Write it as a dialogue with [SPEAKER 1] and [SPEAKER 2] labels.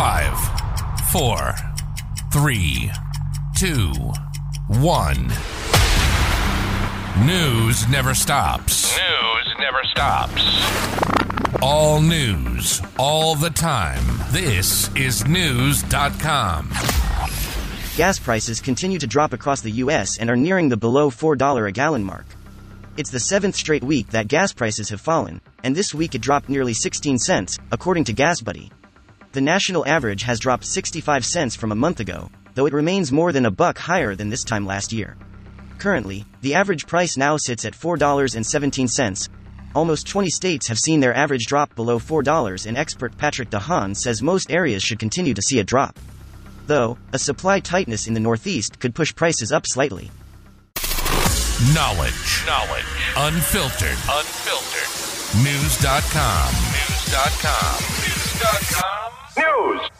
[SPEAKER 1] Five, four, three, two, one. News never stops. News never stops. All news, all the time. This is Knewz.com.
[SPEAKER 2] Gas prices continue to drop across the U.S. and are nearing the below $4 a gallon mark. It's the seventh straight week that gas prices have fallen, and this week it dropped nearly 16 cents, according to GasBuddy. The national average has dropped 65 cents from a month ago, though it remains more than a buck higher than this time last year. Currently, the average price now sits at $4.17. Almost 20 states have seen their average drop below $4, and expert Patrick DeHaan says most areas should continue to see a drop. Though, a supply tightness in the Northeast could push prices up slightly.
[SPEAKER 1] Knowledge. Knowledge. Unfiltered. Unfiltered. Knewz.com. Knewz.com. Knewz.com. News.